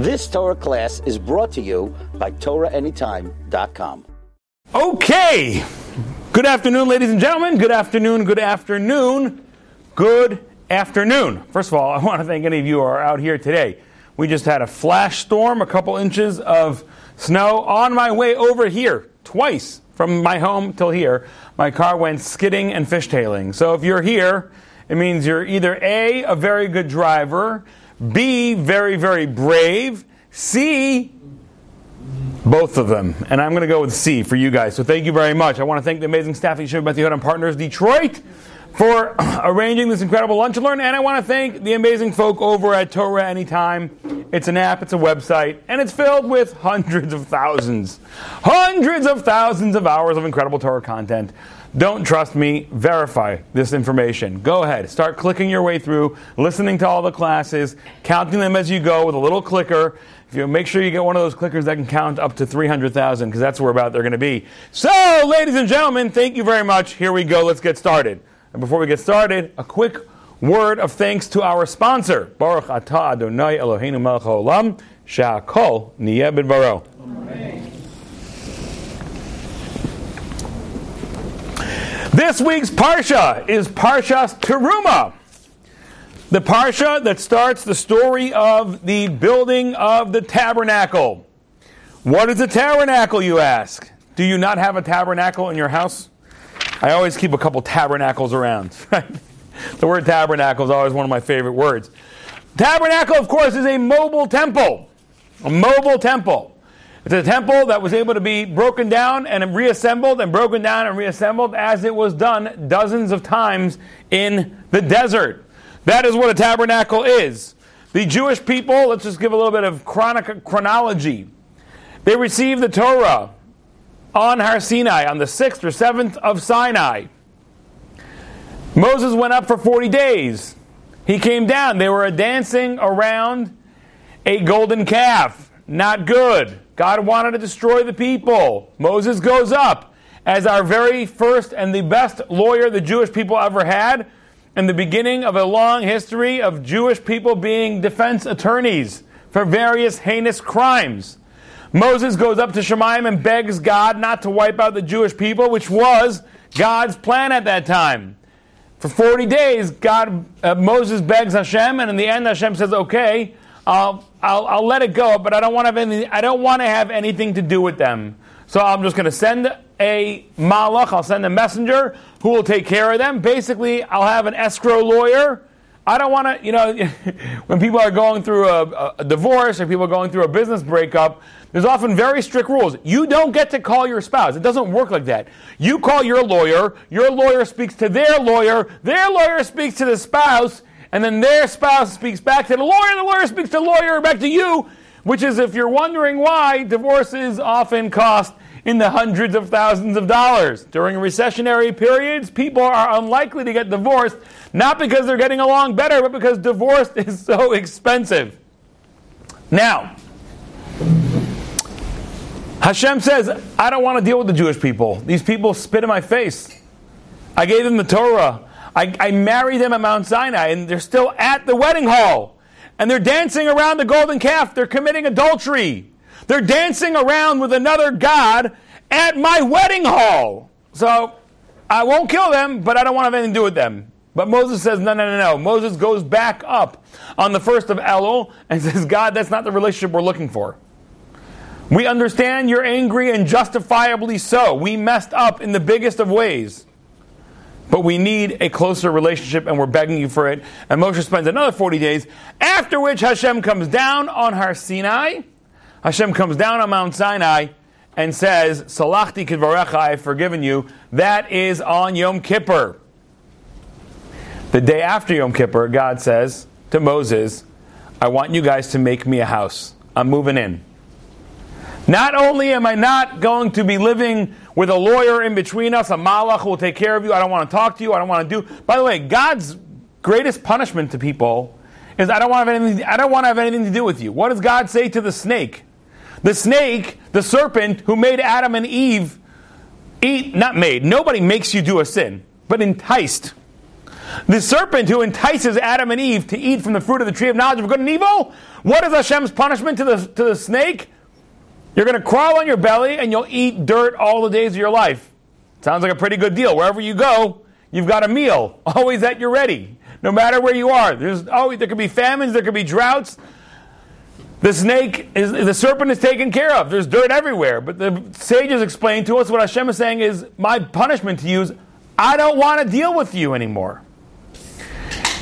This Torah class is brought to you by TorahAnytime.com. Okay. Good afternoon, ladies and gentlemen. Good afternoon, good afternoon, good afternoon. First of all, I want to thank any of you who are out here today. We just had a flash storm, a couple inches of snow on my way over here twice from my home till here. My car went skidding and fishtailing. So if you're here, it means you're either A, a very good driver, B, very, very brave, C, both of them. And I'm going to go with C for you guys. So thank you very much. I want to thank the amazing staff at Yeshiva Beth Yehuda Partners Detroit for arranging this incredible lunch and learn. And I want to thank the amazing folk over at Torah Anytime. It's an app, it's a website, and it's filled with hundreds of thousands, hundreds of thousands of hours of incredible Torah content. Don't trust me, verify this information. Go ahead, start clicking your way through, listening to all the classes, counting them as you go with a little clicker. If you make sure you get one of those clickers that can count up to 300,000, because that's where about they're going to be. So, ladies and gentlemen, thank you very much. Here we go. Let's get started. And before we get started, a quick word of thanks to our sponsor, Baruch Atah Adonai Eloheinu Melech HaOlam, Sha'akol Niyeh B'Dvaro. This week's Parsha is Parsha Teruma. The Parsha that starts the story of the building of the tabernacle. What is a tabernacle, you ask? Do you not have a tabernacle in your house? I always keep a couple tabernacles around. the word tabernacle is always one of my favorite words. Tabernacle, of course, is a mobile temple. A mobile temple. It's a temple that was able to be broken down and reassembled and broken down and reassembled as it was done dozens of times in the desert. That is what a tabernacle is. The Jewish people, let's just give a little bit of chronic- chronology. They received the Torah on Har Sinai on the 6th or 7th of Sivan. Moses went up for 40 days. He came down. They were dancing around a golden calf. Not good. God wanted to destroy the people. Moses goes up as our very first and the best lawyer the Jewish people ever had, and the beginning of a long history of Jewish people being defense attorneys for various heinous crimes. Moses goes up to Shemaim and begs God not to wipe out the Jewish people, which was God's plan at that time. For 40 days, God, uh, Moses begs Hashem, and in the end, Hashem says, "Okay, I'll, I'll, I'll let it go, but I don't want to have any, I don't want to have anything to do with them. So I'm just going to send a malach. I'll send a messenger who will take care of them. Basically, I'll have an escrow lawyer." I don't want to, you know, when people are going through a, a, divorce or people are going through a business breakup, there's often very strict rules. You don't get to call your spouse. It doesn't work like that. You call your lawyer, your lawyer speaks to their lawyer, their lawyer speaks to the spouse, and then their spouse speaks back to the lawyer, and the lawyer speaks to the lawyer, back to you, which is, if you're wondering why, divorces often cost in the hundreds of thousands of dollars. During recessionary periods, people are unlikely to get divorced, not because they're getting along better, but because divorce is so expensive. Now, Hashem says, I don't want to deal with the Jewish people. These people spit in my face. I gave them the Torah. I, I married them at Mount Sinai, and they're still at the wedding hall. And they're dancing around the golden calf. They're committing adultery. They're dancing around with another God at my wedding hall. So I won't kill them, but I don't want to have anything to do with them. But Moses says, no, no, no, no. Moses goes back up on the first of Elul and says, God, that's not the relationship we're looking for. We understand you're angry and justifiably so. We messed up in the biggest of ways. But we need a closer relationship and we're begging you for it. And Moshe spends another 40 days, after which Hashem comes down on Har Sinai. Hashem comes down on Mount Sinai and says, Salachti kidvarecha, I've forgiven you. That is on Yom Kippur. The day after Yom Kippur, God says to Moses, I want you guys to make me a house. I'm moving in. Not only am I not going to be living with a lawyer in between us, a malach will take care of you, I don't want to talk to you, I don't want to do. By the way, God's greatest punishment to people is I don't want to have anything, I don't want to have anything to do with you. What does God say to the snake? The snake, the serpent who made Adam and Eve eat, not made, nobody makes you do a sin, but enticed. The serpent who entices Adam and Eve to eat from the fruit of the tree of knowledge of good and evil, what is Hashem's punishment to the, to the snake? You're going to crawl on your belly and you'll eat dirt all the days of your life. Sounds like a pretty good deal. Wherever you go, you've got a meal, always at your ready, no matter where you are. There's always, there could be famines, there could be droughts. The snake, is, the serpent is taken care of. There's dirt everywhere. But the sages explain to us what Hashem is saying is, my punishment to you is, I don't want to deal with you anymore.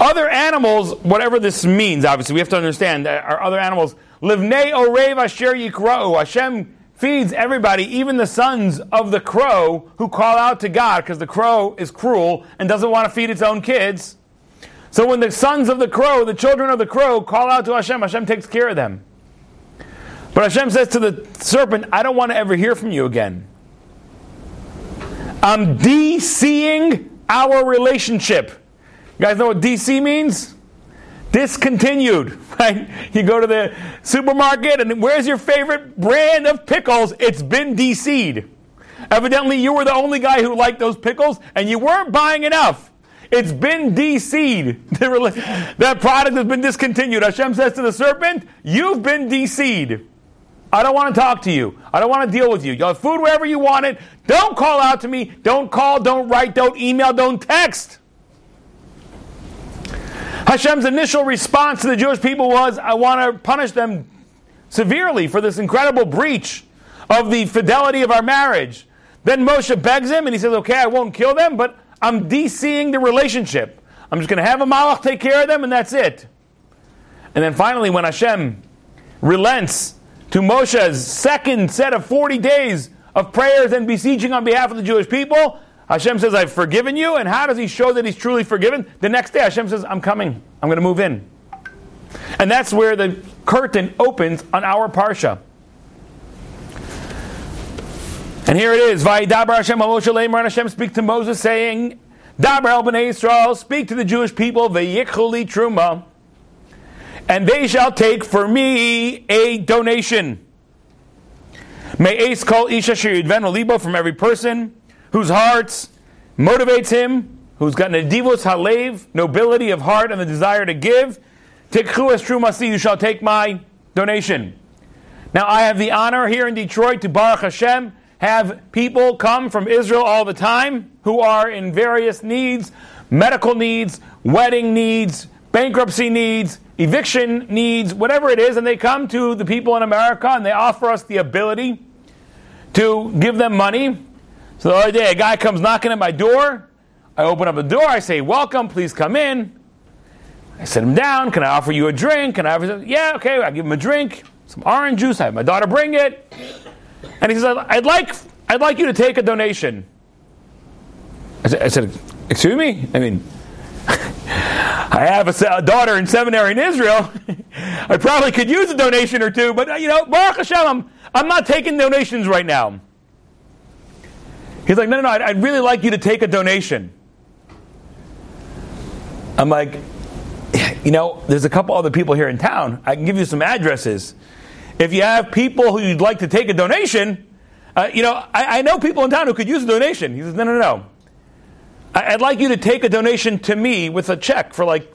Other animals, whatever this means, obviously, we have to understand, that are other animals. Livnei orev asher yikra'u. Hashem feeds everybody, even the sons of the crow who call out to God because the crow is cruel and doesn't want to feed its own kids. So when the sons of the crow, the children of the crow, call out to Hashem, Hashem takes care of them. But Hashem says to the serpent, I don't want to ever hear from you again. I'm de-seeing our relationship. You guys know what DC means? Discontinued, right? You go to the supermarket and where's your favorite brand of pickles? It's been DC'd. Evidently, you were the only guy who liked those pickles and you weren't buying enough. It's been DC'd. that product has been discontinued. Hashem says to the serpent, You've been DC'd. I don't want to talk to you. I don't want to deal with you. You have food wherever you want it. Don't call out to me. Don't call, don't write, don't email, don't text. Hashem's initial response to the Jewish people was, I want to punish them severely for this incredible breach of the fidelity of our marriage. Then Moshe begs him and he says, Okay, I won't kill them, but I'm de-seeing the relationship. I'm just going to have a malach take care of them, and that's it. And then finally, when Hashem relents to Moshe's second set of 40 days of prayers and beseeching on behalf of the Jewish people, Hashem says, I've forgiven you. And how does he show that he's truly forgiven? The next day, Hashem says, I'm coming. I'm going to move in. And that's where the curtain opens on our Parsha. And here it is. Vayidabar Hashem Moshe Hashem speak to Moses saying, Dabar el b'nei Yisrael, speak to the Jewish people, ve'yichuli truma, and they shall take for me a donation. May ace call isha shiridven libo from every person whose hearts motivates him, who's got nedivos halev, nobility of heart and the desire to give. Tikhu es trumasi, you shall take my donation. Now I have the honor here in Detroit to Baruch Hashem have people come from Israel all the time who are in various needs medical needs, wedding needs, bankruptcy needs, eviction needs, whatever it is, and they come to the people in America and they offer us the ability to give them money. So the other day, a guy comes knocking at my door. I open up the door. I say, Welcome, please come in. I sit him down. Can I offer you a drink? Can I offer? Yeah, okay. I give him a drink, some orange juice. I have my daughter bring it. And he says, I'd like, I'd like you to take a donation. I said, I said Excuse me? I mean, I have a, daughter in seminary in Israel. I probably could use a donation or two, but uh, you know, Baruch Hashem, I'm, I'm not taking donations right now. He's like, no, no, no, I'd, I'd really like you to take a donation. I'm like, you know, there's a couple other people here in town. I can give you some addresses. If you have people who you'd like to take a donation, uh, you know, I, I, know people in town who could use a donation. He says, no, no, no. I, would like you to take a donation to me with a check for like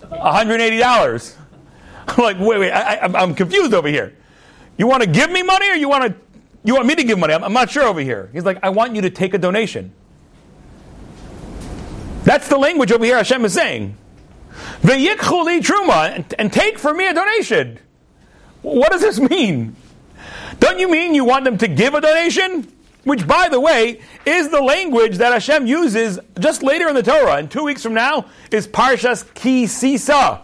$180. I'm like, wait, wait, I, am confused over here. You want to give me money or you want to, you want me to give money? I'm, I'm not sure over here. He's like, I want you to take a donation. That's the language over here Hashem is saying. V'yikchuli truma, and take for me a donation. What does this mean? Don't you mean you want them to give a donation? Which, by the way, is the language that Hashem uses just later in the Torah. And two weeks from now is Parshas Ki Sisa.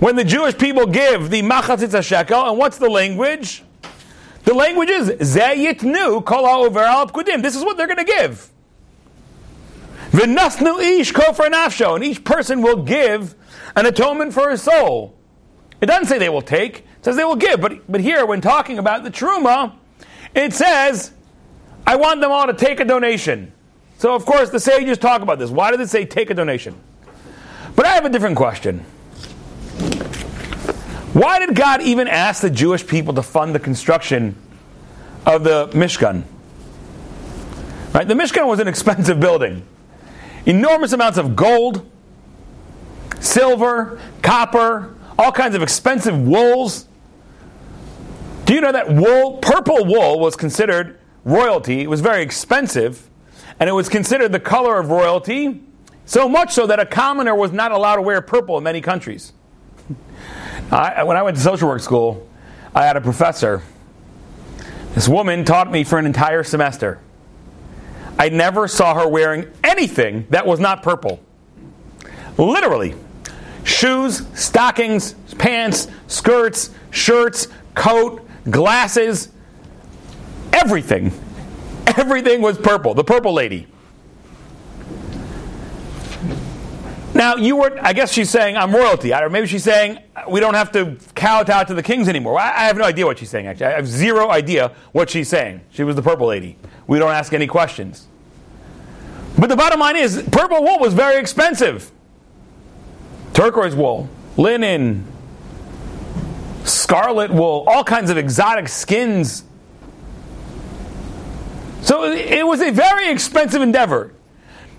When the Jewish people give the Machatzis shekel, and what's the language? The language is Zayitnu Kol HaOver Kudim. This is what they're going to give. V'nasnu ish kofar nafsho. And each person will give an atonement for his soul. It doesn't say they will take, it says they will give. But, but here, when talking about the Truma, it says, I want them all to take a donation. So, of course, the sages talk about this. Why did it say take a donation? But I have a different question. Why did God even ask the Jewish people to fund the construction of the Mishkan? Right? The Mishkan was an expensive building. enormous amounts of gold, silver, copper, all kinds of expensive wools. Do you know that wool, purple wool, was considered royalty? It was very expensive, and it was considered the color of royalty, so much so that a commoner was not allowed to wear purple in many countries. I, when I went to social work school, I had a professor. This woman taught me for an entire semester. I never saw her wearing anything that was not purple. Literally. Shoes, stockings, pants, skirts, shirts, coat, glasses, everything. Everything was purple. The purple lady. Now, you were, I guess she's saying I'm royalty. Or maybe she's saying we don't have to kowtow to the kings anymore. I, I have no idea what she's saying, actually. I have zero idea what she's saying. She was the purple lady. We don't ask any questions. But the bottom line is purple wool was very expensive. Turquoise wool, linen, scarlet wool, all kinds of exotic skins. So it was a very expensive endeavor.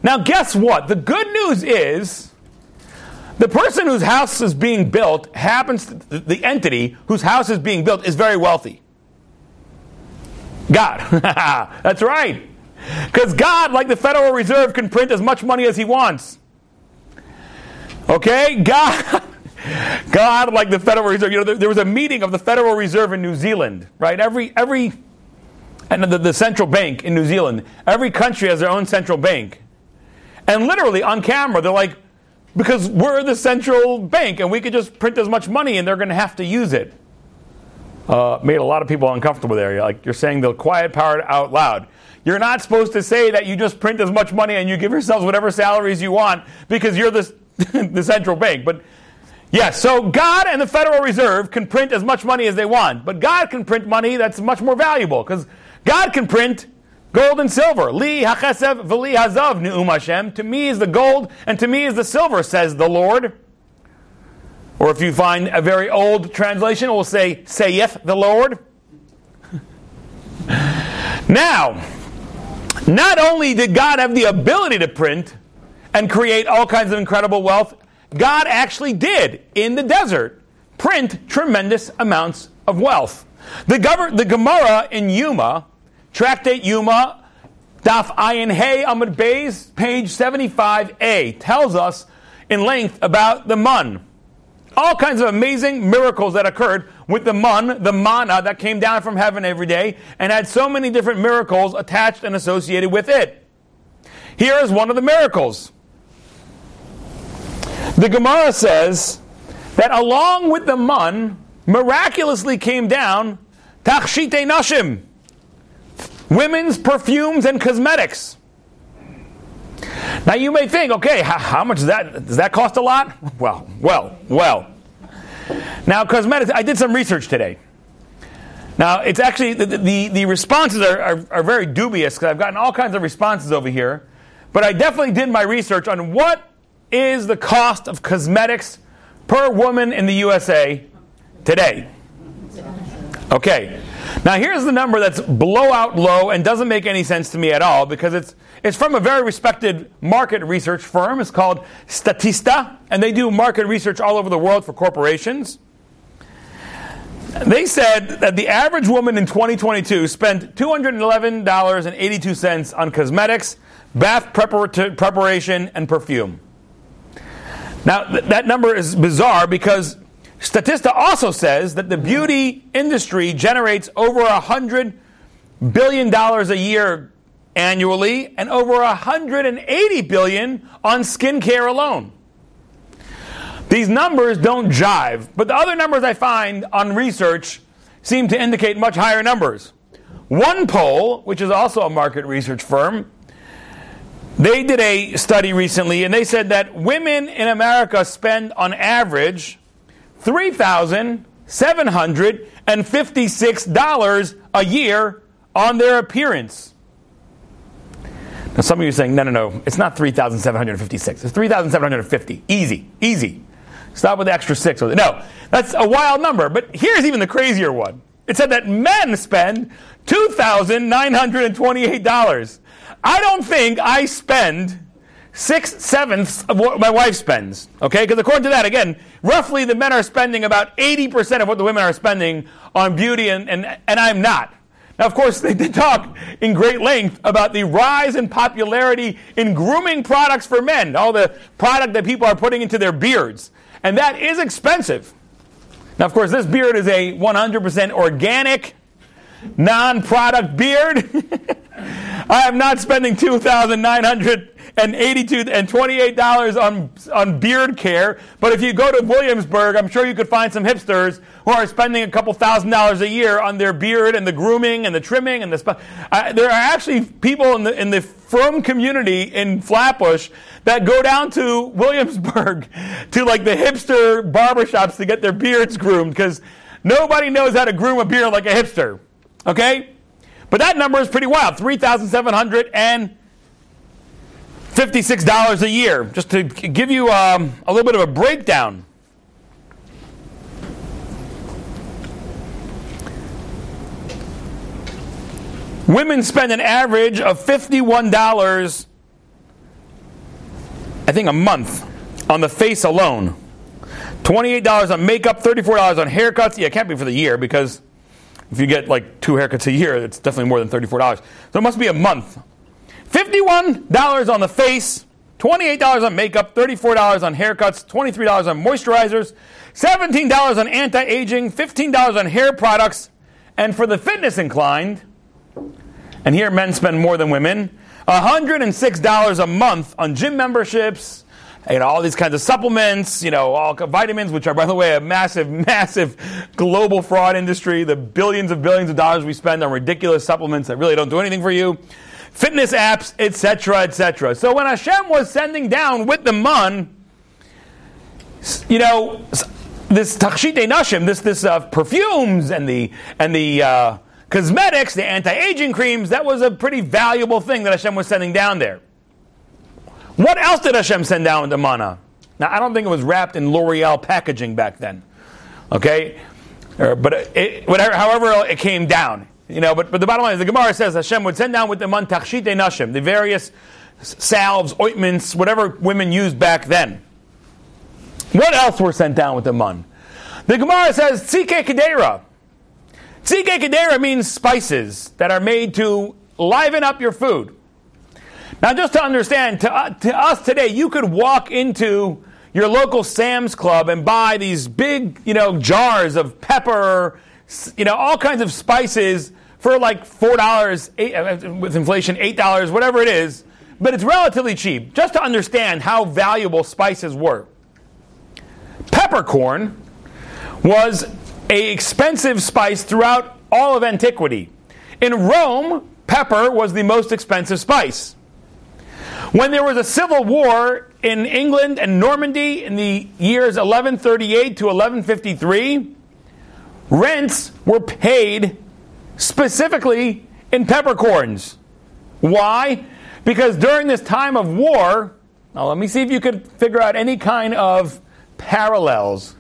Now, guess what? The good news is the person whose house is being built happens to, the entity whose house is being built is very wealthy. God. That's right. Because God, like the Federal Reserve, can print as much money as he wants. Okay? God. God, like the Federal Reserve, you know, there, there, was a meeting of the Federal Reserve in New Zealand, right? Every every, and the, the central bank in New Zealand. Every country has their own central bank, and literally on camera, they're like, because we're the central bank and we could just print as much money, and they're going to have to use it. Uh, made a lot of people uncomfortable there. Like you're saying the quiet part out loud. You're not supposed to say that you just print as much money and you give yourselves whatever salaries you want because you're the, the central bank. But yes, so God and the Federal Reserve can print as much money as they want, but God can print money that's much more valuable because God can print gold and silver. Li hachesev v'li hazav ne'um Hashem. To me is the gold and to me is the silver, says the Lord. Or if you find a very old translation, it will say, saith the Lord. now, not only did God have the ability to print and create all kinds of incredible wealth, God actually did, in the desert, print tremendous amounts of wealth. The, Gemara in Yuma, Tractate Yuma, Daf Ayin Hey Amud Beis, page 75a, tells us in length about the mun. All kinds of amazing miracles that occurred with the mun, the manna that came down from heaven every day, and had so many different miracles attached and associated with it. Here is one of the miracles. The Gemara says that along with the mun, miraculously came down tachshite nashim, women's perfumes and cosmetics. Now you may think, okay, how, how, much does that does that cost a lot? Well, well, well. Now cosmetics, I did some research today. Now it's actually the the, the responses are, are, are very dubious because I've gotten all kinds of responses over here, but I definitely did my research on what is the cost of cosmetics per woman in the USA today. Okay. Now here's the number that's blowout low and doesn't make any sense to me at all because it's it's from a very respected market research firm. It's called Statista, and they do market research all over the world for corporations. They said that the average woman in 2022 spent $211.82 on cosmetics, bath preparation, and perfume. Now, th- that number is bizarre because Statista also says that the beauty industry generates over $100 billion a year annually and over 180 billion on skincare alone. These numbers don't jive, but the other numbers I find on research seem to indicate much higher numbers. OnePoll, which is also a market research firm, they did a study recently and they said that women in America spend on average $3,756 a year on their appearance. Now, some of you are saying, no, no, no, it's not 3,756. It's 3,750. Easy, easy. Stop with the extra six. No, that's a wild number. But here's even the crazier one. It said that men spend $2,928. I don't think I spend six sevenths of what my wife spends. Okay, because according to that, again, roughly the men are spending about 80% of what the women are spending on beauty, and, and, and I'm not. Now, of course, they did talk in great length about the rise in popularity in grooming products for men, all the product that people are putting into their beards. And that is expensive. Now, of course, this beard is a 100% organic, non product beard. I am not spending 2900 and 82 and 28 dollars on on beard care. But if you go to Williamsburg, I'm sure you could find some hipsters who are spending a couple thousand dollars a year on their beard and the grooming and the trimming and the. Sp- uh, there are actually people in the in the frum community in Flatbush that go down to Williamsburg to like the hipster barbershops to get their beards groomed because nobody knows how to groom a beard like a hipster. Okay? But that number is pretty wild. 3,700 and $56 a year, just to give you um, a little bit of a breakdown. Women spend an average of $51, I think, a month on the face alone. $28 on makeup, $34 on haircuts. Yeah, it can't be for the year because if you get like two haircuts a year, it's definitely more than $34. So it must be a month $51 on the face, $28 on makeup, $34 on haircuts, $23 on moisturizers, $17 on anti aging, $15 on hair products, and for the fitness inclined, and here men spend more than women, $106 a month on gym memberships, you know, all these kinds of supplements, you know, all vitamins, which are, by the way, a massive, massive global fraud industry. The billions of billions of dollars we spend on ridiculous supplements that really don't do anything for you fitness apps, etc., etc. So when Hashem was sending down with the man, you know, this tachshite nashim, this this uh, perfumes and the and the uh, cosmetics, the anti-aging creams, that was a pretty valuable thing that Hashem was sending down there. What else did Hashem send down with the manna? Now I don't think it was wrapped in L'Oreal packaging back then. Okay, but it, whatever, however it came down. You know, but, but the bottom line is the Gemara says Hashem would send down with the man tachshite nashim, the various salves, ointments, whatever women used back then. What else were sent down with the man? The Gemara says tzike kedera. Tzike kedera means spices that are made to liven up your food. Now, just to understand, to, uh, to us today, you could walk into your local Sam's Club and buy these big, you know, jars of pepper, you know, all kinds of spices for like four dollars uh, with inflation, eight dollars, whatever it is. But it's relatively cheap. Just to understand how valuable spices were. Peppercorn was a expensive spice throughout all of antiquity. In Rome, pepper was the most expensive spice. When there was a civil war in England and Normandy in the years 1138 to 1153, rents were paid specifically in peppercorns. Why? Because during this time of war, now let me see if you could figure out any kind of parallels.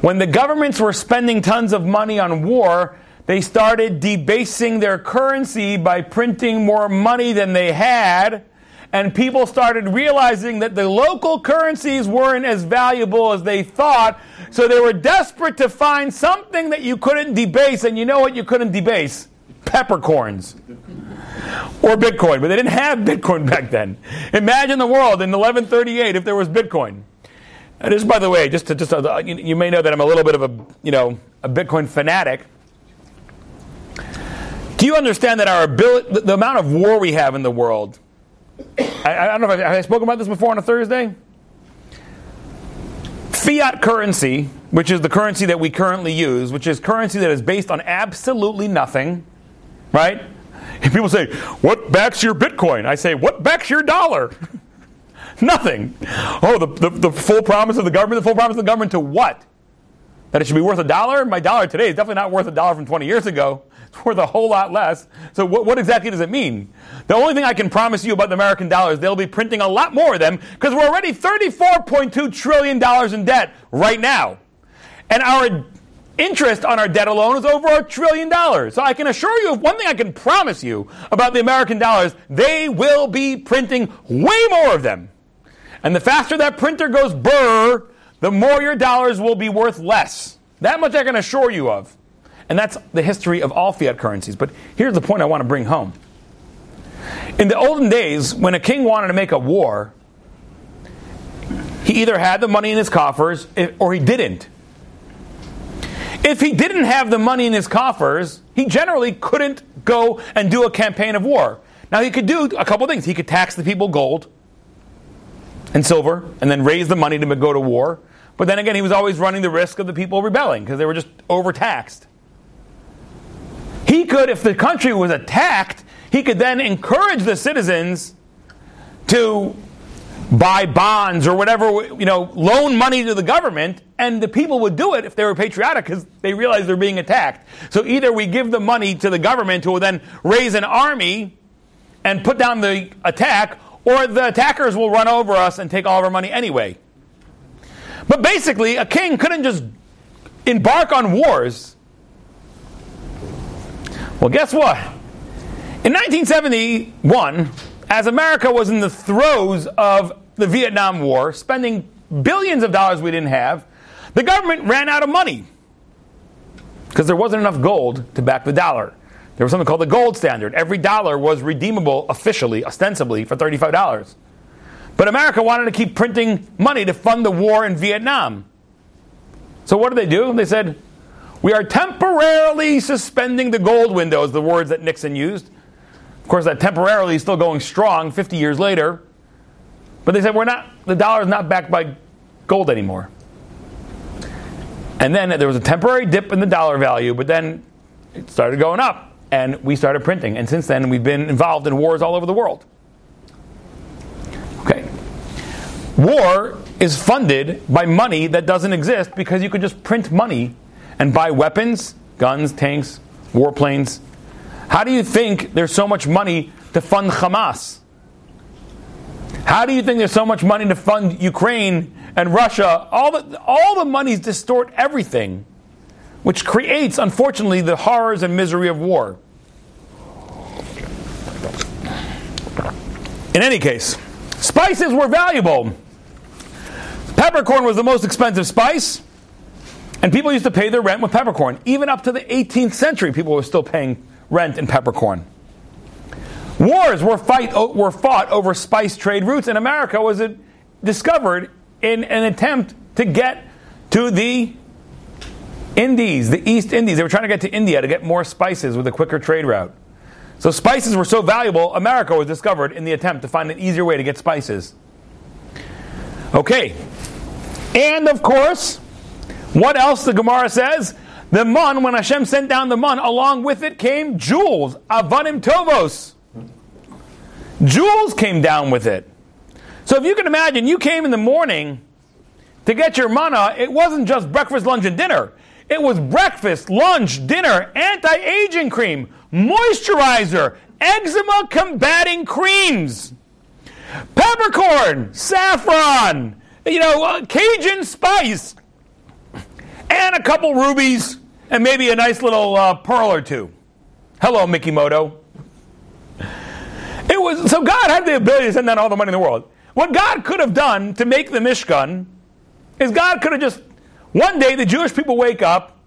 When the governments were spending tons of money on war, they started debasing their currency by printing more money than they had and people started realizing that the local currencies weren't as valuable as they thought. So they were desperate to find something that you couldn't debase. And you know what you couldn't debase? Peppercorns. Or Bitcoin. But they didn't have Bitcoin back then. Imagine the world in 1138 if there was Bitcoin. And just by the way, just to, just uh, you, you may know that I'm a little bit of a you know a Bitcoin fanatic. Do you understand that our ability, the amount of war we have in the world, I, I don't know if I, have I spoken about this before on a Thursday. Fiat currency, which is the currency that we currently use, which is currency that is based on absolutely nothing, right? And people say, What backs your Bitcoin? I say, What backs your dollar? Nothing. Oh, the, the, the, full promise of the government, the full promise of the government to what? That it should be worth a dollar? My dollar today is definitely not worth a dollar from 20 years ago. Worth a whole lot less. So, what, what, exactly does it mean? The only thing I can promise you about the American dollar is they'll be printing a lot more of them because we're already $34.2 trillion in debt right now. And our interest on our debt alone is over a trillion dollars. So I can assure you of one thing I can promise you about the American dollars, they will be printing way more of them. And the faster that printer goes burr, the more your dollars will be worth less. That much I can assure you of. And that's the history of all fiat currencies. But here's the point I want to bring home. In the olden days, when a king wanted to make a war, he either had the money in his coffers or he didn't. If he didn't have the money in his coffers, he generally couldn't go and do a campaign of war. Now, he could do a couple things. He could tax the people gold and silver and then raise the money to go to war. But then again, he was always running the risk of the people rebelling because they were just overtaxed. He could, if the country was attacked, he could then encourage the citizens to buy bonds or whatever, you know, loan money to the government, and the people would do it if they were patriotic because they realize they're being attacked. So either we give the money to the government who will then raise an army and put down the attack, or the attackers will run over us and take all of our money anyway. But basically, a king couldn't just embark on wars. Well, guess what? In 1971, as America was in the throes of the Vietnam War, spending billions of dollars we didn't have, the government ran out of money because there wasn't enough gold to back the dollar. There was something called the gold standard. Every dollar was redeemable officially, ostensibly, for $35. But America wanted to keep printing money to fund the war in Vietnam. So what did they do? They said, We are temporarily suspending the gold window, is the words that Nixon used. Of course, that temporarily is still going strong 50 years later. But they said we're not, the dollar is not backed by gold anymore. And then there was a temporary dip in the dollar value, but then it started going up, and we started printing. And since then, we've been involved in wars all over the world. Okay. War is funded by money that doesn't exist because you could just print money and buy weapons, guns, tanks, warplanes, how do you think there's so much money to fund Hamas? How do you think there's so much money to fund Ukraine and Russia? All the, all the monies distort everything, which creates, unfortunately, the horrors and misery of war. In any case, spices were valuable. Peppercorn was the most expensive spice, and people used to pay their rent with peppercorn. Even up to the 18th century, people were still paying rent in peppercorn. Wars were, fight, were fought over spice trade routes, and America was uh, discovered in an attempt to get to the Indies, the East Indies. They were trying to get to India to get more spices with a quicker trade route. So spices were so valuable, America was discovered in the attempt to find an easier way to get spices. Okay. And of course, what else the Gemara says? The man, when Hashem sent down the man, along with it came jewels, avanim tovos. Jewels came down with it. So if you can imagine, you came in the morning to get your manna, it wasn't just breakfast, lunch, and dinner. It was breakfast, lunch, dinner, anti aging cream, moisturizer, eczema combating creams, peppercorn, saffron, you know, uh, Cajun spice, and a couple rubies, and maybe a nice little uh, pearl or two. Hello, Mikimoto. It was so God had the ability to send down all the money in the world. What God could have done to make the Mishkan is God could have just one day the Jewish people wake up,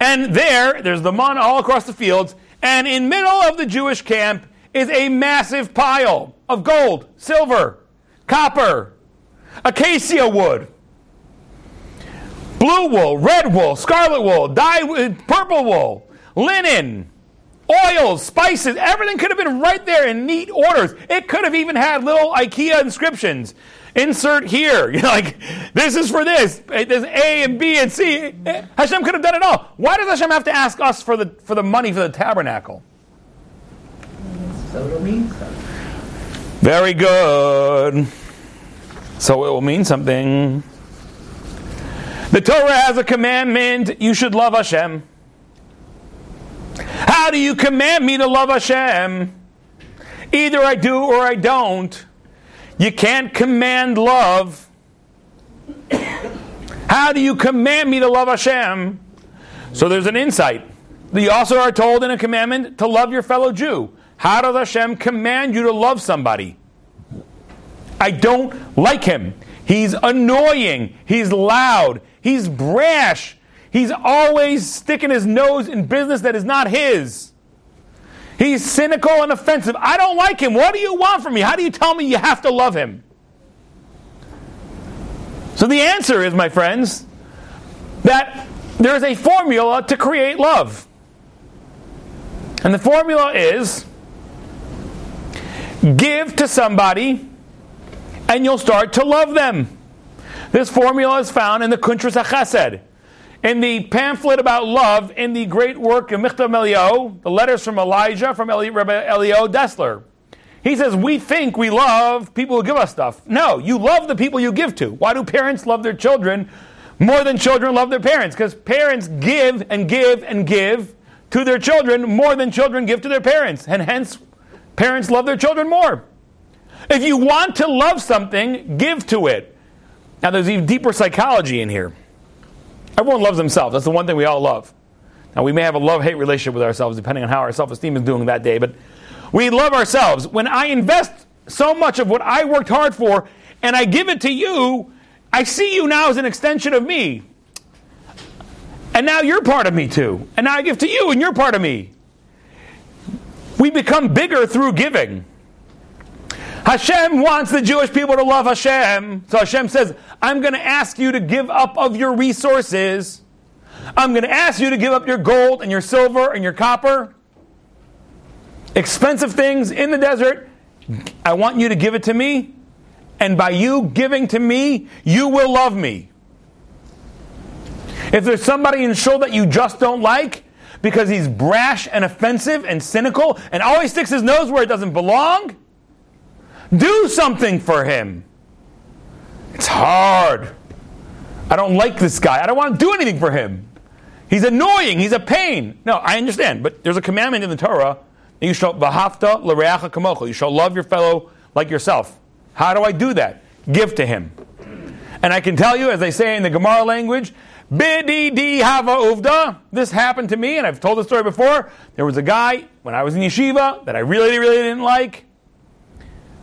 and there there's the man all across the fields, and in middle of the Jewish camp is a massive pile of gold, silver, copper, acacia wood, blue wool, red wool, scarlet wool, dye, purple wool, linen, oils, spices, everything could have been right there in neat orders. It could have even had little IKEA inscriptions. Insert here. You're like, this is for this. Eh, there's A and B and C. Eh, Hashem could have done it all. Why does Hashem have to ask us for the, for the money for the tabernacle? So it'll mean something. Very good. So it will mean something. The Torah has a commandment you should love Hashem. How do you command me to love Hashem? Either I do or I don't. You can't command love. How do you command me to love Hashem? So there's an insight. You also are told in a commandment to love your fellow Jew. How does Hashem command you to love somebody? I don't like him. He's annoying. He's loud. He's brash. He's always sticking his nose in business that is not his. He's cynical and offensive. I don't like him. What do you want from me? How do you tell me you have to love him? So the answer is, my friends, that there is a formula to create love. And the formula is give to somebody and you'll start to love them. This formula is found in the Kuntras HaChesed. In the pamphlet about love, in the great work of Michtav Elio, the letters from Elijah from Eli, Rabbi Elio Dessler. He says, We think we love people who give us stuff. No, you love the people you give to. Why do parents love their children more than children love their parents? Because parents give and give and give to their children more than children give to their parents. And hence, parents love their children more. If you want to love something, give to it. Now, there's even deeper psychology in here. Everyone loves themselves. That's the one thing we all love. Now, we may have a love hate relationship with ourselves depending on how our self esteem is doing that day, but we love ourselves. When I invest so much of what I worked hard for and I give it to you, I see you now as an extension of me. And now you're part of me too. And now I give to you and you're part of me. We become bigger through giving. Hashem wants the Jewish people to love Hashem. So Hashem says, I'm going to ask you to give up of your resources. I'm going to ask you to give up your gold and your silver and your copper. Expensive things in the desert. I want you to give it to me. And by you giving to me, you will love me. If there's somebody in Shul that you just don't like because he's brash and offensive and cynical and always sticks his nose where it doesn't belong, do something for him. It's hard. I don't like this guy. I don't want to do anything for him. He's annoying. He's a pain. No, I understand, but there's a commandment in the Torah. that You shall v'hafta l'reacha kamocha. You shall love your fellow like yourself. How do I do that? Give to him. And I can tell you, as they say in the Gemara language, bidi di hava uvda. This happened to me, and I've told the story before. There was a guy when I was in yeshiva that I really, really didn't like.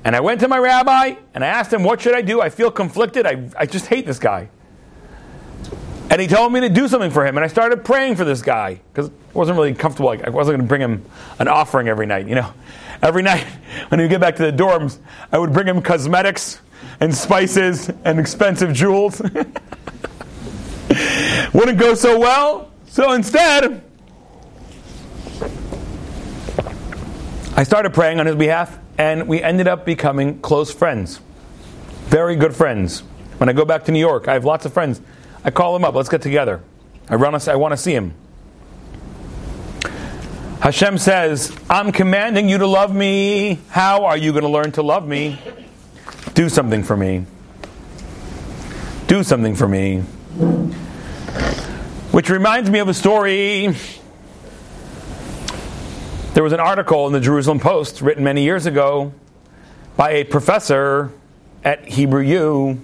And I went to my rabbi and I asked him, What should I do? I feel conflicted. I, I just hate this guy. And he told me to do something for him. And I started praying for this guy because I wasn't really comfortable. I wasn't going to bring him an offering every night, you know. Every night when he would get back to the dorms, I would bring him cosmetics and spices and expensive jewels. Wouldn't go so well. So instead, I started praying on his behalf and we ended up becoming close friends. Very good friends. When I go back to New York, I have lots of friends. I call them up, let's get together. I, run I want to see him. Hashem says, I'm commanding you to love me. How are you going to learn to love me? Do something for me. Do something for me. Which reminds me of a story there was an article in the Jerusalem Post written many years ago by a professor at Hebrew U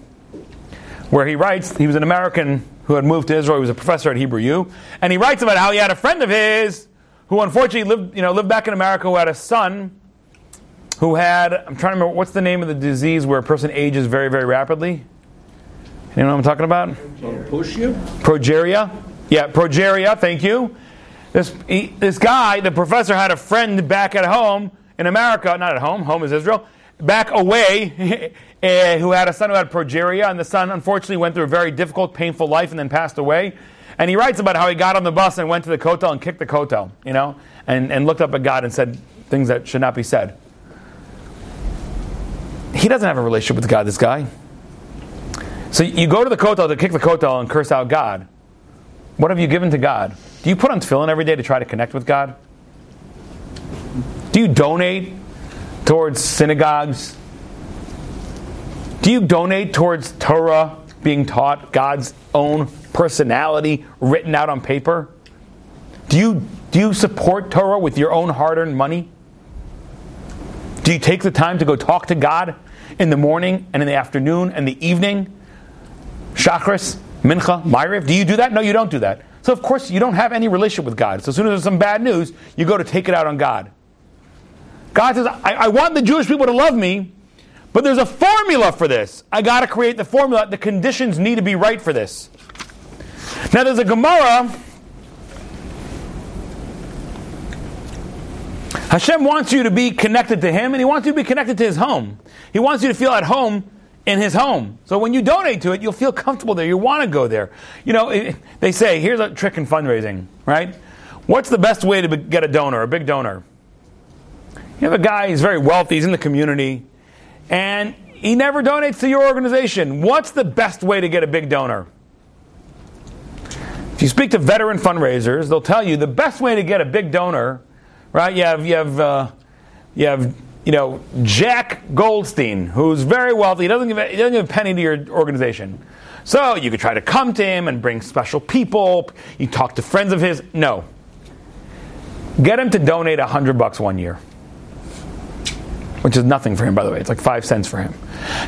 where he writes, he was an American who had moved to Israel, he was a professor at Hebrew U, and he writes about how he had a friend of his who unfortunately lived, you know, lived back in America who had a son who had, I'm trying to remember, what's the name of the disease where a person ages very, very rapidly? You know what I'm talking about? Progeria? Progeria. Yeah, progeria, thank you. This, he, this guy, the professor, had a friend back at home in America, not at home, home is Israel, back away, uh, who had a son who had progeria, and the son unfortunately went through a very difficult, painful life and then passed away. And he writes about how he got on the bus and went to the kotel and kicked the kotel, you know, and, and looked up at God and said things that should not be said. He doesn't have a relationship with God, this guy. So you go to the kotel to kick the kotel and curse out God. What have you given to God? Do you put on tefillin every day to try to connect with God? Do you donate towards synagogues? Do you donate towards Torah being taught, God's own personality written out on paper? Do you, do you support Torah with your own hard earned money? Do you take the time to go talk to God in the morning and in the afternoon and the evening? Shachris, Mincha, Ma'ariv? Do you do that? No, you don't do that. So, of course, you don't have any relationship with God. So, as soon as there's some bad news, you go to take it out on God. God says, I, I want the Jewish people to love me, but there's a formula for this. I got to create the formula. The conditions need to be right for this. Now, there's a Gemara. Hashem wants you to be connected to Him, and He wants you to be connected to His home. He wants you to feel at home in His home. So when you donate to it, you'll feel comfortable there. You want to go there. You know, they say here's a trick in fundraising, right? What's the best way to get a donor, a big donor? You have a guy, he's very wealthy, he's in the community, and he never donates to your organization. What's the best way to get a big donor? If you speak to veteran fundraisers, they'll tell you the best way to get a big donor, right? You have, you have, uh, you have, you know, Jack Goldstein, who's very wealthy. He doesn't give a, he doesn't give a penny to your organization. So you could try to come to him and bring special people. You talk to friends of his. No. Get him to donate a hundred bucks one year which is nothing for him, by the way. It's like five cents for him.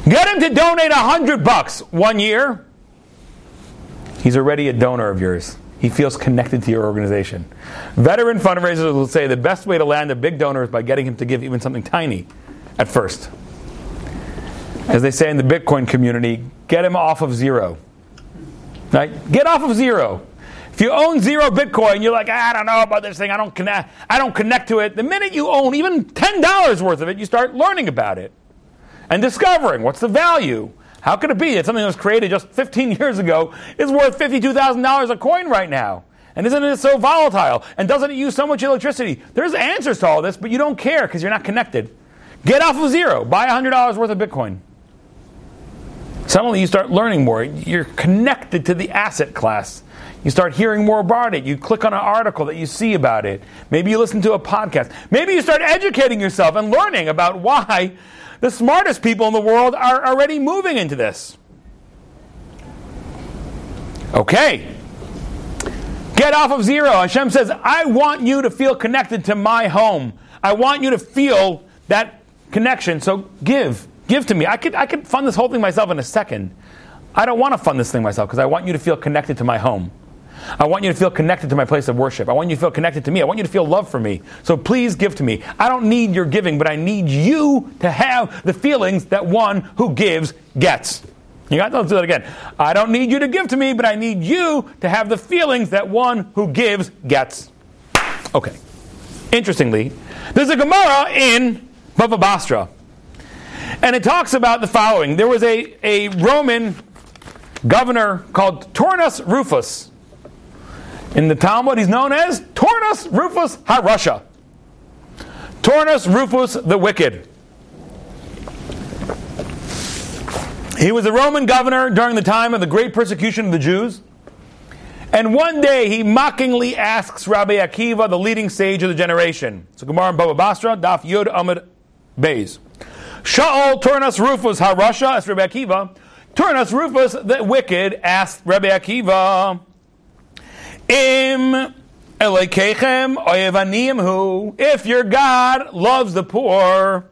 Get him to donate a hundred bucks one year. He's already a donor of yours. He feels connected to your organization. Veteran fundraisers will say the best way to land a big donor is by getting him to give even something tiny at first. As they say in the Bitcoin community, get him off of zero. Right? Get off of zero. If you own zero Bitcoin, you're like, ah, I don't know about this thing. I don't connect. I don't connect to it. The minute you own even ten dollars worth of it, you start learning about it and discovering what's the value. How could it be that something that was created just 15 years ago is worth $52,000 a coin right now? And isn't it so volatile? And doesn't it use so much electricity? There's answers to all this, but you don't care because you're not connected. Get off of zero. Buy $100 worth of Bitcoin. Suddenly you start learning more. You're connected to the asset class. You start hearing more about it. You click on an article that you see about it. Maybe you listen to a podcast. Maybe you start educating yourself and learning about why the smartest people in the world are already moving into this. Okay. Get off of zero. Hashem says, I want you to feel connected to my home. I want you to feel that connection. So give. Give to me. I could, I could fund this whole thing myself in a second. I don't want to fund this thing myself because I want you to feel connected to my home. I want you to feel connected to my place of worship. I want you to feel connected to me. I want you to feel love for me. So please give to me. I don't need your giving, but I need you to have the feelings that one who gives gets. You got to do that again. I don't need you to give to me, but I need you to have the feelings that one who gives gets. Okay. Interestingly, there's a Gemara in Bava Basra. And it talks about the following. There was a, a Roman governor called Turnus Rufus. In the Talmud, he's known as Turnus Rufus HaRasha. Turnus Rufus the Wicked. He was a Roman governor during the time of the great persecution of the Jews. And one day he mockingly asks Rabbi Akiva, the leading sage of the generation. So Gemara and Baba Basra, Daf Yud Amud Beis. Shaul Turnus Rufus HaRasha, asked Rabbi Akiva. Turnus Rufus the Wicked asked Rabbi Akiva. Im Elekechem oyevanim hu. If your God loves the poor,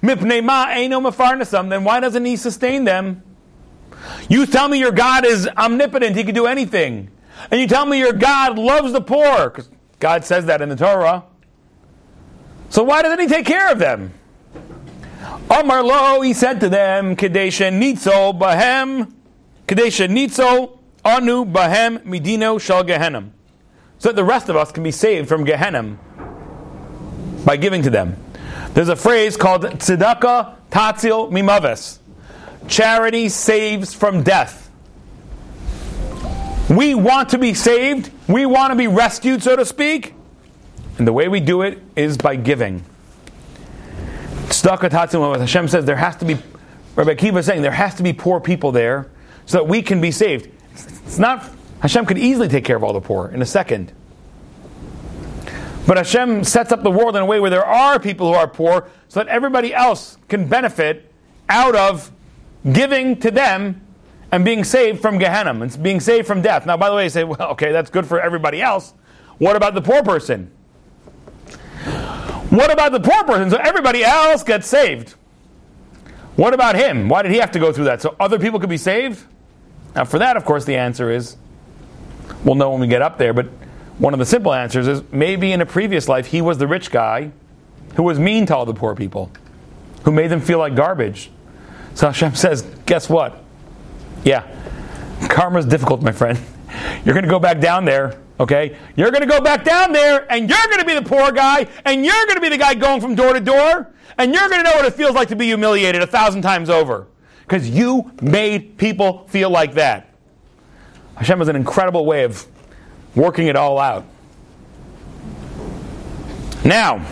mipnei ma then why doesn't He sustain them? You tell me your God is omnipotent; He can do anything, and you tell me your God loves the poor, because God says that in the Torah. So why doesn't He take care of them? Amar lo, He said to them, Kadesha nitzo bahem, Kadesha nitzo Anu Bahem Midino Shal Gehenim. So that the rest of us can be saved from Gehenim by giving to them. There's a phrase called Tzedakah Tatzil Mimaves. Charity saves from death. We want to be saved. We want to be rescued, so to speak. And the way we do it is by giving. Hashem says there has to be, Rabbi Akiva is saying there has to be poor people there so that we can be saved. It's not, Hashem could easily take care of all the poor in a second. But Hashem sets up the world in a way where there are people who are poor so that everybody else can benefit out of giving to them and being saved from Gehenna and being saved from death. Now, by the way, you say, well, okay, that's good for everybody else. What about the poor person? What about the poor person? So everybody else gets saved. What about him? Why did he have to go through that? So other people could be saved? Now, for that, of course, the answer is We'll know when we get up there, but one of the simple answers is maybe in a previous life he was the rich guy who was mean to all the poor people, who made them feel like garbage. So Hashem says, guess what? Yeah, karma's difficult, my friend. You're going to go back down there, okay? You're going to go back down there, and you're going to be the poor guy, and you're going to be the guy going from door to door, and you're going to know what it feels like to be humiliated a thousand times over. Because you made people feel like that. Hashem has an incredible way of working it all out. Now,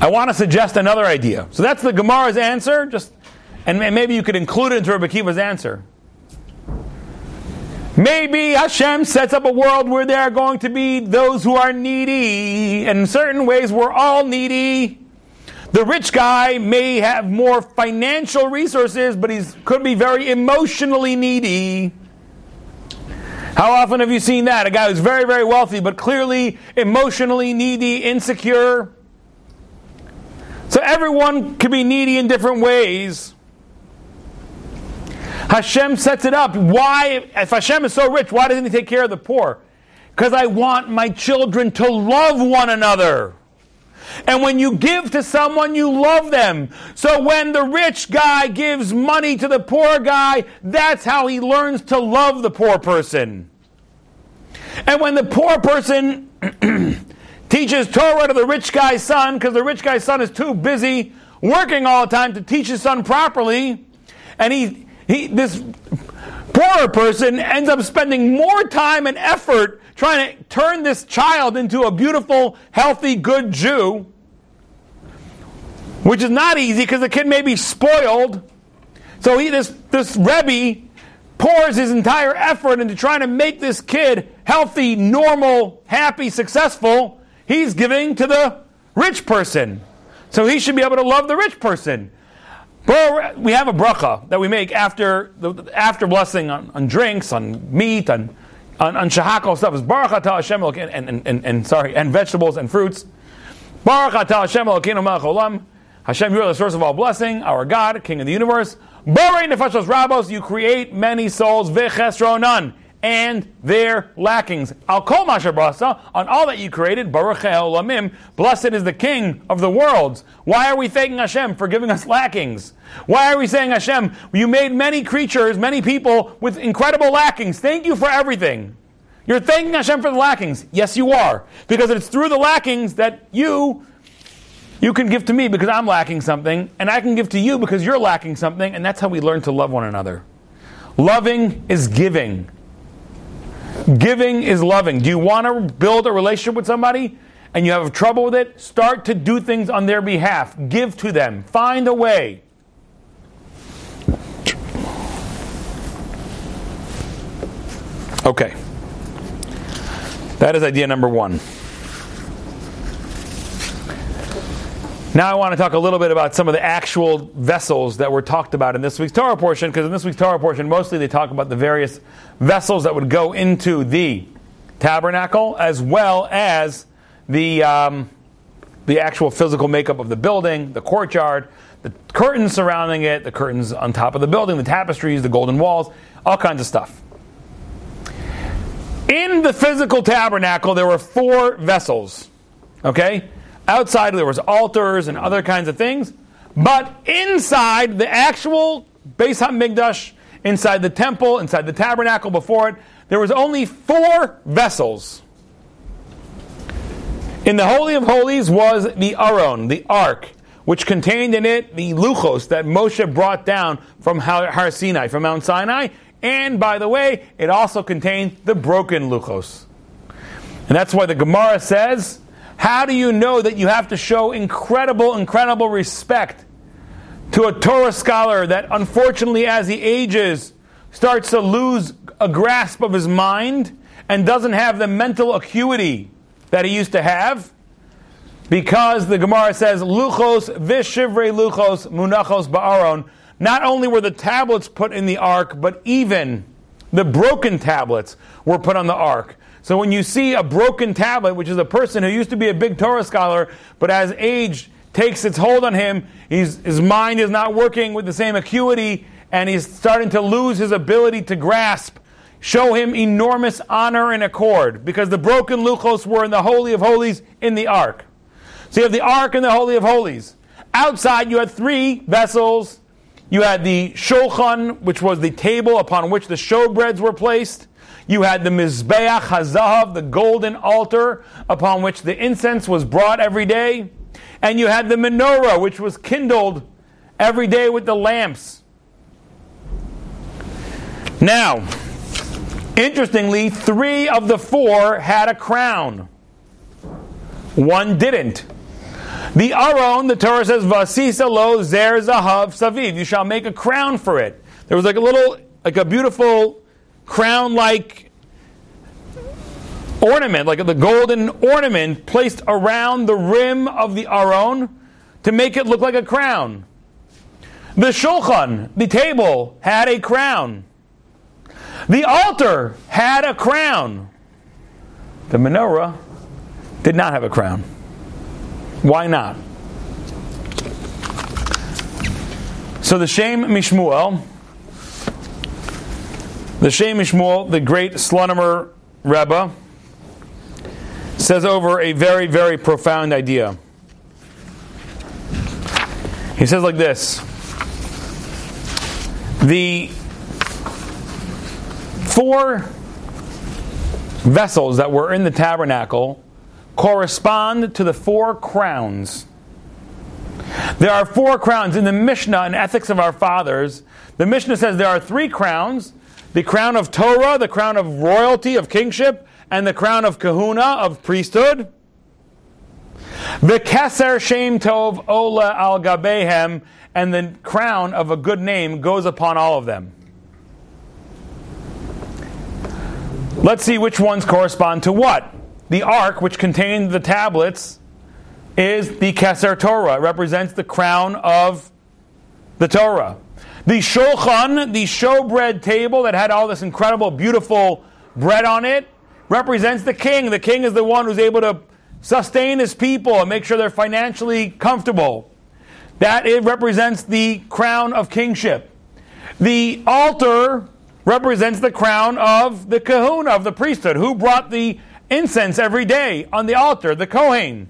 I want to suggest another idea. So that's the Gemara's answer, just and maybe you could include it into Rabbi Kiva's answer. Maybe Hashem sets up a world where there are going to be those who are needy, and in certain ways we're all needy. The rich guy may have more financial resources, but he could be very emotionally needy. How often have you seen that? A guy who's very, very wealthy, but clearly emotionally needy, insecure. So everyone can be needy in different ways. Hashem sets it up. Why, if Hashem is so rich, why doesn't He take care of the poor? Because I want my children to love one another. And when you give to someone, you love them. So when the rich guy gives money to the poor guy, that's how he learns to love the poor person. And when the poor person teaches Torah to the rich guy's son, because the rich guy's son is too busy working all the time to teach his son properly, and he, he this poorer person ends up spending more time and effort trying to turn this child into a beautiful, healthy, good Jew, which is not easy because the kid may be spoiled. So he, this, this Rebbe pours his entire effort into trying to make this kid healthy, normal, happy, successful. He's giving to the rich person. So he should be able to love the rich person. We have a bracha that we make after the after blessing on, on drinks, on meat, on on, on shahakal stuff is Baruch Atah Hashem and, and, and, and, sorry, and vegetables and fruits. Baruch Atah Hashem olam. Hashem, you are the source of all blessing, our God, King of the universe. Borei nefashos rabos, you create many souls, v'chesro none, and their lackings. Al kol masher brasa, on all that you created, baruch olamim, blessed is the King of the worlds. Why are we thanking Hashem for giving us lackings? Why are we saying Hashem, you made many creatures, many people with incredible lackings. Thank you for everything. You're thanking Hashem for the lackings. Yes, you are. Because it's through the lackings that you you can give to me because I'm lacking something, and I can give to you because you're lacking something, and that's how we learn to love one another. Loving is giving. Giving is loving. Do you want to build a relationship with somebody and you have trouble with it? Start to do things on their behalf. Give to them. Find a way. Okay. That is idea number one. Now I want to talk a little bit about some of the actual vessels that were talked about in this week's Torah portion, because in this week's Torah portion, mostly they talk about the various vessels that would go into the tabernacle, as well as the um, the actual physical makeup of the building, the courtyard, the curtains surrounding it, the curtains on top of the building, the tapestries, the golden walls, all kinds of stuff. In the physical tabernacle, there were four vessels. Okay? Outside, there was altars and other kinds of things. But inside the actual Beis HaMikdash, inside the temple, inside the tabernacle before it, there was only four vessels. In the Holy of Holies was the Aron, the Ark, which contained in it the Luchos that Moshe brought down from Har Sinai, from Mount Sinai, and by the way, it also contained the broken luchos. And that's why the Gemara says, how do you know that you have to show incredible, incredible respect to a Torah scholar that unfortunately, as he ages, starts to lose a grasp of his mind and doesn't have the mental acuity that he used to have? Because the Gemara says, Luchos vishivre luchos munachos ba'aron not only were the tablets put in the ark, but even the broken tablets were put on the ark. So when you see a broken tablet, which is a person who used to be a big Torah scholar, but as age takes its hold on him, his mind is not working with the same acuity, and he's starting to lose his ability to grasp. show him enormous honor and accord because the broken luchos were in the Holy of Holies in the ark. So you have the ark and the Holy of Holies. Outside, you had three vessels. You had the shulchan, which was the table upon which the showbreads were placed. You had the mizbeach hazahav, the golden altar upon which the incense was brought every day. And you had the menorah, which was kindled every day with the lamps. Now, interestingly, three of the four had a crown. One didn't. The Aron, the Torah says, Vasisa lo zer zahav saviv. You shall make a crown for it. There was like a little, like a beautiful crown-like ornament, like the golden ornament placed around the rim of the Aron to make it look like a crown. The shulchan, the table, had a crown. The altar had a crown. The menorah did not have a crown. Why not? So the Shem Mishmuel, the Shem Mishmuel, the great Slonimer Rebbe, says over a very, very profound idea. He says like this The four vessels that were in the tabernacle correspond to the four crowns. There are four crowns in the Mishnah in Ethics of Our Fathers. The Mishnah says there are three crowns the crown of Torah, the crown of royalty, of kingship, and the crown of kahuna, of priesthood. The Keser Shem Tov Ola Al Gabehem, and the crown of a good name goes upon all of them. Let's see which ones correspond to what. The ark, which contained the tablets, is the Keser Torah. It represents the crown of the Torah. The Shulchan, the showbread table that had all this incredible, beautiful bread on it, represents the king. The king is the one who's able to sustain his people and make sure they're financially comfortable. That it represents the crown of kingship. The altar represents the crown of the kahuna, of the priesthood, who brought the incense every day on the altar, the Kohen.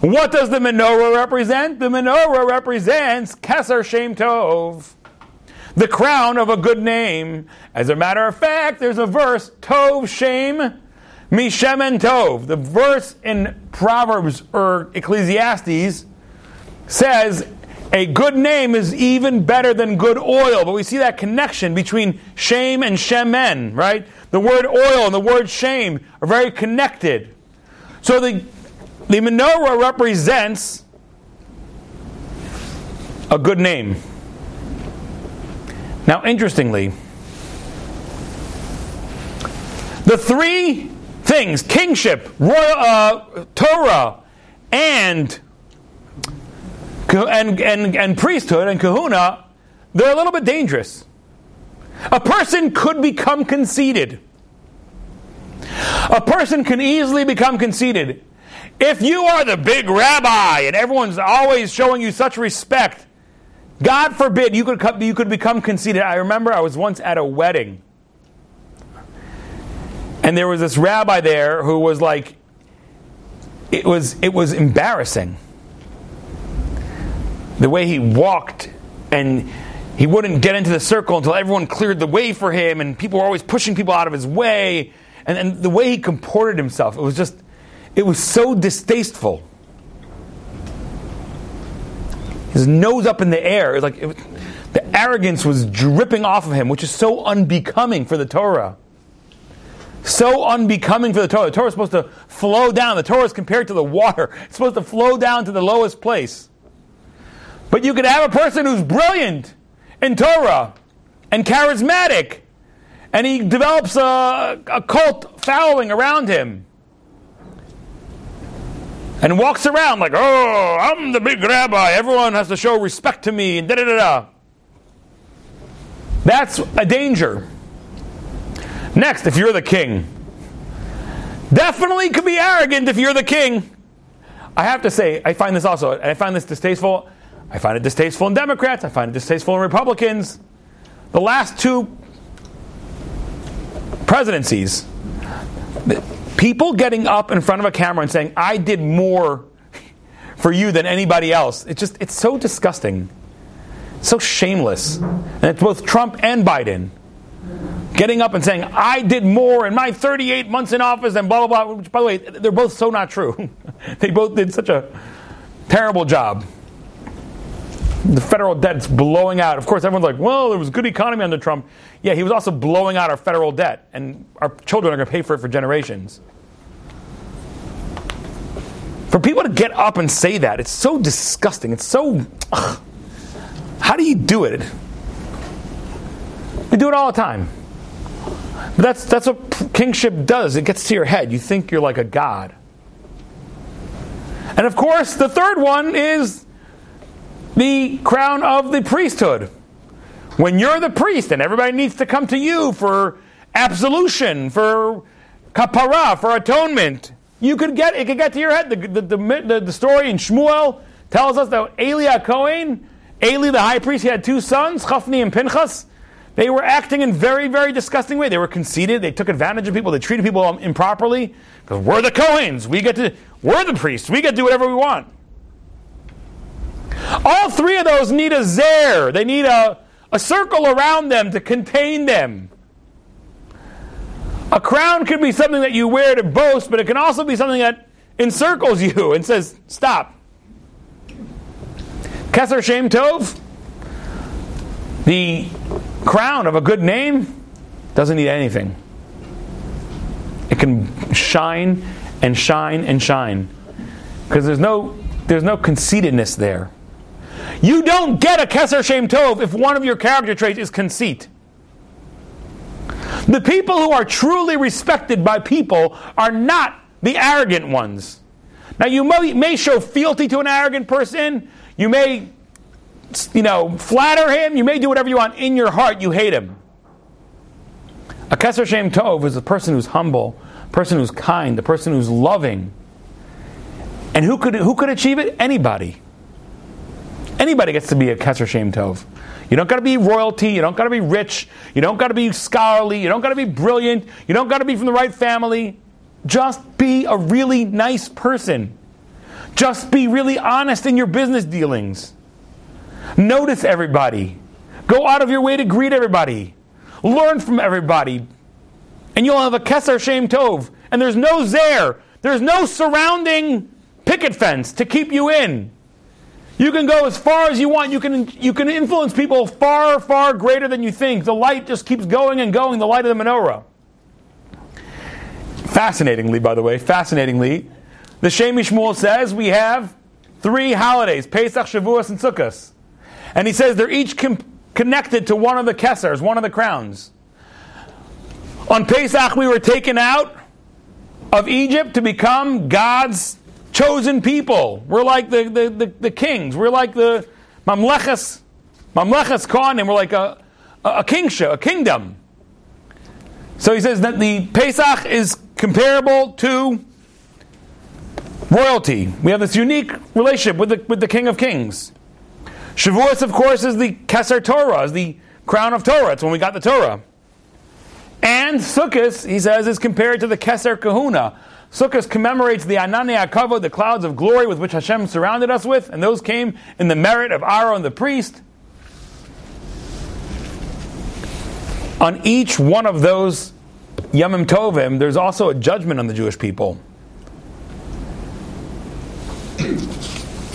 What does the menorah represent? The menorah represents Keser Shem Tov, the crown of a good name. As a matter of fact, there's a verse, Tov Shem Mishem Tov. The verse in Proverbs or Ecclesiastes says a good name is even better than good oil. But we see that connection between shem and shemen, right? The word oil and the word shem are very connected. So the, the menorah represents a good name. Now, interestingly, the three things kingship, royal, uh, Torah, and and, and, and priesthood and kahuna, they're a little bit dangerous. A person could become conceited. A person can easily become conceited. If you are the big rabbi and everyone's always showing you such respect, God forbid you could, you could become conceited. I remember I was once at a wedding, and there was this rabbi there who was like, it was, it was embarrassing the way he walked and he wouldn't get into the circle until everyone cleared the way for him and people were always pushing people out of his way and, and the way he comported himself it was just it was so distasteful. His nose up in the air it like it, the arrogance was dripping off of him which is so unbecoming for the torah. So unbecoming for the torah. The torah is supposed to flow down. The torah is compared to the water. It's supposed to flow down to the lowest place. But you could have a person who's brilliant in Torah and charismatic, and he develops a, a cult following around him. And walks around like, oh, I'm the big rabbi. Everyone has to show respect to me, and da da da da. That's a danger. Next, if you're the king, definitely could be arrogant if you're the king. I have to say, I find this also, I find this distasteful. I find it distasteful in Democrats. I find it distasteful in Republicans. The last two presidencies, people getting up in front of a camera and saying, I did more for you than anybody else. It's just, it's so disgusting. So shameless. And it's both Trump and Biden getting up and saying, I did more in my 38 months in office and blah, blah, blah. Which, by the way, they're both so not true. they both did such a terrible job. The federal debt's blowing out. Of course, everyone's like, well, there was good economy under Trump. Yeah, he was also blowing out our federal debt, and our children are going to pay for it for generations. For people to get up and say that, it's so disgusting. It's so. Ugh. How do you do it? We do it all the time. But that's, that's what kingship does. It gets to your head. You think you're like a god. And of course, the third one is the crown of the priesthood. When you're the priest and everybody needs to come to you for absolution, for kapara, for atonement, you could get it could get to your head. The, the, the, the story in Shmuel tells us that Eli Cohen, Eli the high priest, he had two sons, Chafni and Pinchas. They were acting in very, very disgusting way. They were conceited. They took advantage of people. They treated people improperly. Because we're the Cohens. We get to, we're the priests. We get to do whatever we want. All three of those need a zer. They need a, a circle around them to contain them. A crown could be something that you wear to boast, but it can also be something that encircles you and says, stop. Keser Shem Tov, the crown of a good name, doesn't need anything. It can shine and shine and shine. Because there's no, there's no conceitedness there. You don't get a Keser Shem Tov if one of your character traits is conceit. The people who are truly respected by people are not the arrogant ones. Now, you may, show fealty to an arrogant person. You may, you know, flatter him. You may do whatever you want. In your heart, you hate him. A Keser Shem Tov is a person who's humble, a person who's kind, a person who's loving. And who could, who could achieve it? Anybody. Anybody gets to be a Keser Shem Tov. You don't got to be royalty. You don't got to be rich. You don't got to be scholarly. You don't got to be brilliant. You don't got to be from the right family. Just be a really nice person. Just be really honest in your business dealings. Notice everybody. Go out of your way to greet everybody. Learn from everybody. And you'll have a Keser Shem Tov. And there's no Zer. There's no surrounding picket fence to keep you in. You can go as far as you want. You can, you can influence people far, far greater than you think. The light just keeps going and going, the light of the menorah. Fascinatingly, by the way, fascinatingly, the Shem MiShmuel says we have three holidays Pesach, Shavuos, and Sukkot. And he says they're each com- connected to one of the Kesers, one of the crowns. On Pesach, we were taken out of Egypt to become God's chosen people. We're like the, the, the, the kings. We're like the Mamleches, Mamleches Khan, and we're like a, a, a kingship, a kingdom. So he says that the Pesach is comparable to royalty. We have this unique relationship with the, with the King of Kings. Shavuos, of course, is the Keser Torah, is the crown of Torah. It's when we got the Torah. And Sukkot, he says, is compared to the Keser Kahuna. Sukkot commemorates the Anani Akavod, the clouds of glory with which Hashem surrounded us with, and those came in the merit of Aaron the priest. On each one of those Yamim Tovim, there's also a judgment on the Jewish people.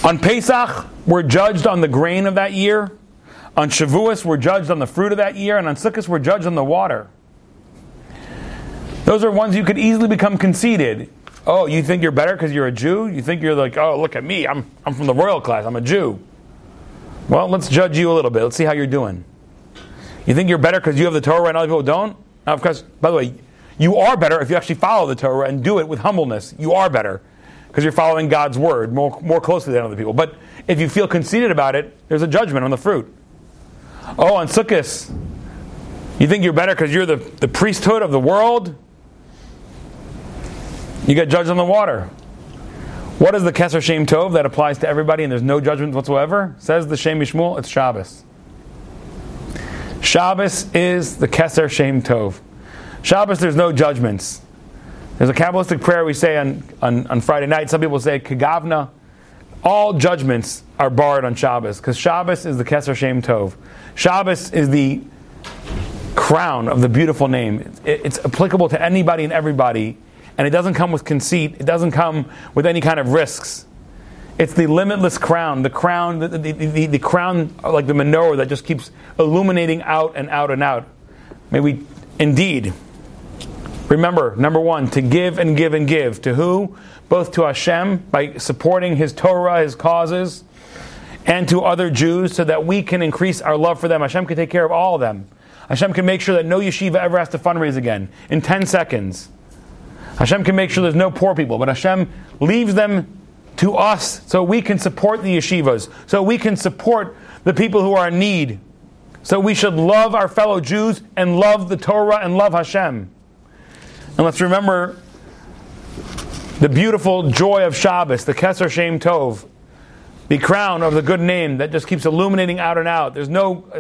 On Pesach, we're judged on the grain of that year. On Shavuos, we're judged on the fruit of that year. And on Sukkot, we're judged on the water. Those are ones you could easily become conceited. Oh, you think you're better because you're a Jew? You think you're like, oh, look at me. I'm, I'm from the royal class. I'm a Jew. Well, let's judge you a little bit. Let's see how you're doing. You think you're better because you have the Torah and other people don't? Now, of course, by the way, you are better if you actually follow the Torah and do it with humbleness. You are better because you're following God's word more, more closely than other people. But if you feel conceited about it, there's a judgment on the fruit. Oh, on Sukkot, you think you're better because you're the, the priesthood of the world? You get judged on the water. What is the Keser Shem Tov that applies to everybody and there's no judgment whatsoever? Says the Shem MiShmuel, it's Shabbos. Shabbos is the Keser Shem Tov. Shabbos, there's no judgments. There's a Kabbalistic prayer we say on, on, on Friday night. Some people say Kagavna. All judgments are barred on Shabbos because Shabbos is the Keser Shem Tov. Shabbos is the crown of the beautiful name. It, it's applicable to anybody and everybody, and it doesn't come with conceit. It doesn't come with any kind of risks. It's the limitless crown, the crown, the, the, the, the crown like the menorah that just keeps illuminating out and out and out. May we indeed remember, number one, to give and give and give. To who? Both to Hashem by supporting His Torah, His causes, and to other Jews so that we can increase our love for them. Hashem can take care of all of them. Hashem can make sure that no yeshiva ever has to fundraise again in 10 seconds. Hashem can make sure there's no poor people, but Hashem leaves them to us so we can support the yeshivas, so we can support the people who are in need. So we should love our fellow Jews and love the Torah and love Hashem. And let's remember the beautiful joy of Shabbos, the Keser Shem Tov, the crown of the good name that just keeps illuminating out and out. There's no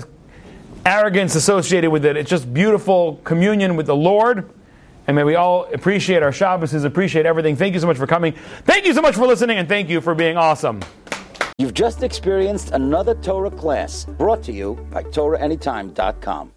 arrogance associated with it. It's just beautiful communion with the Lord and may we all appreciate our Shabbos, appreciate everything. Thank you so much for coming. Thank you so much for listening, and thank you for being awesome. You've just experienced another Torah class brought to you by TorahAnytime.com.